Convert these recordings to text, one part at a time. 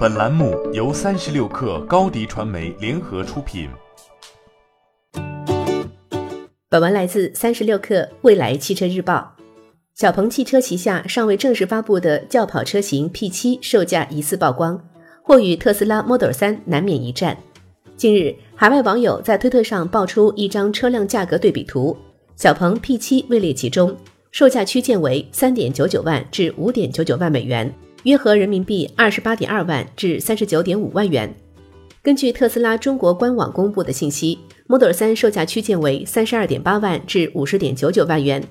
本栏目由三十六氪高低传媒联合出品。本文来自三十六氪未来汽车日报。小鹏汽车旗下尚未正式发布的轿跑车型 P7 售价疑似曝光，或与特斯拉 Model 3难免一战。近日，海外网友在推特上爆出一张车辆价格对比图，小鹏 P7 位列其中，售价区间为三点九九万至五点九九万美元。约合人民币二十八点二万至三十九点五万元。根据特斯拉中国官网公布的信息，Model 3售价区间为三十二点八万至五十点九九万元。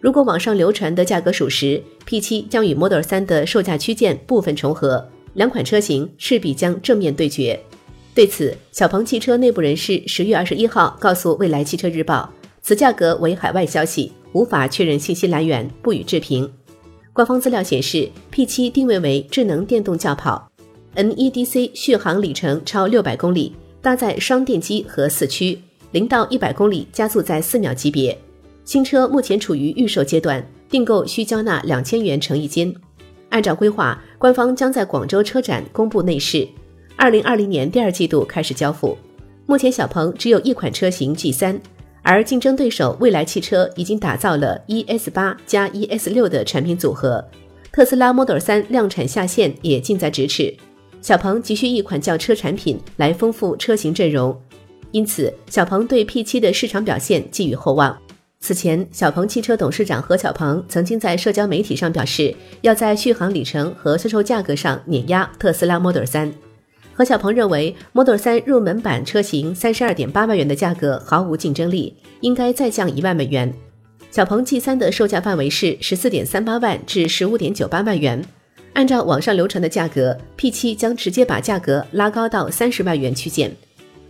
如果网上流传的价格属实，P7 将与 Model 3的售价区间部分重合，两款车型势必将正面对决。对此，小鹏汽车内部人士十月二十一号告诉未来汽车日报，此价格为海外消息，无法确认信息来源，不予置评。官方资料显示，P7 定位为智能电动轿跑，NEDC 续航里程超六百公里，搭载双电机和四驱，零到一百公里加速在四秒级别。新车目前处于预售阶段，订购需交纳两千元诚意金。按照规划，官方将在广州车展公布内饰，二零二零年第二季度开始交付。目前小鹏只有一款车型 G3。而竞争对手蔚来汽车已经打造了 ES 八加 ES 六的产品组合，特斯拉 Model 三量产下线也近在咫尺。小鹏急需一款轿车产品来丰富车型阵容，因此小鹏对 P7 的市场表现寄予厚望。此前，小鹏汽车董事长何小鹏曾经在社交媒体上表示，要在续航里程和销售价格上碾压特斯拉 Model 三。何小鹏认为，Model 3入门版车型三十二点八万元的价格毫无竞争力，应该再降一万美元。小鹏 G3 的售价范围是十四点三八万至十五点九八万元。按照网上流传的价格，P7 将直接把价格拉高到三十万元区间。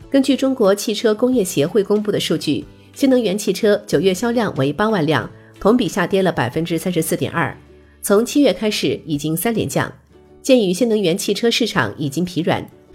根据中国汽车工业协会公布的数据，新能源汽车九月销量为八万辆，同比下跌了百分之三十四点二。从七月开始已经三连降。鉴于新能源汽车市场已经疲软。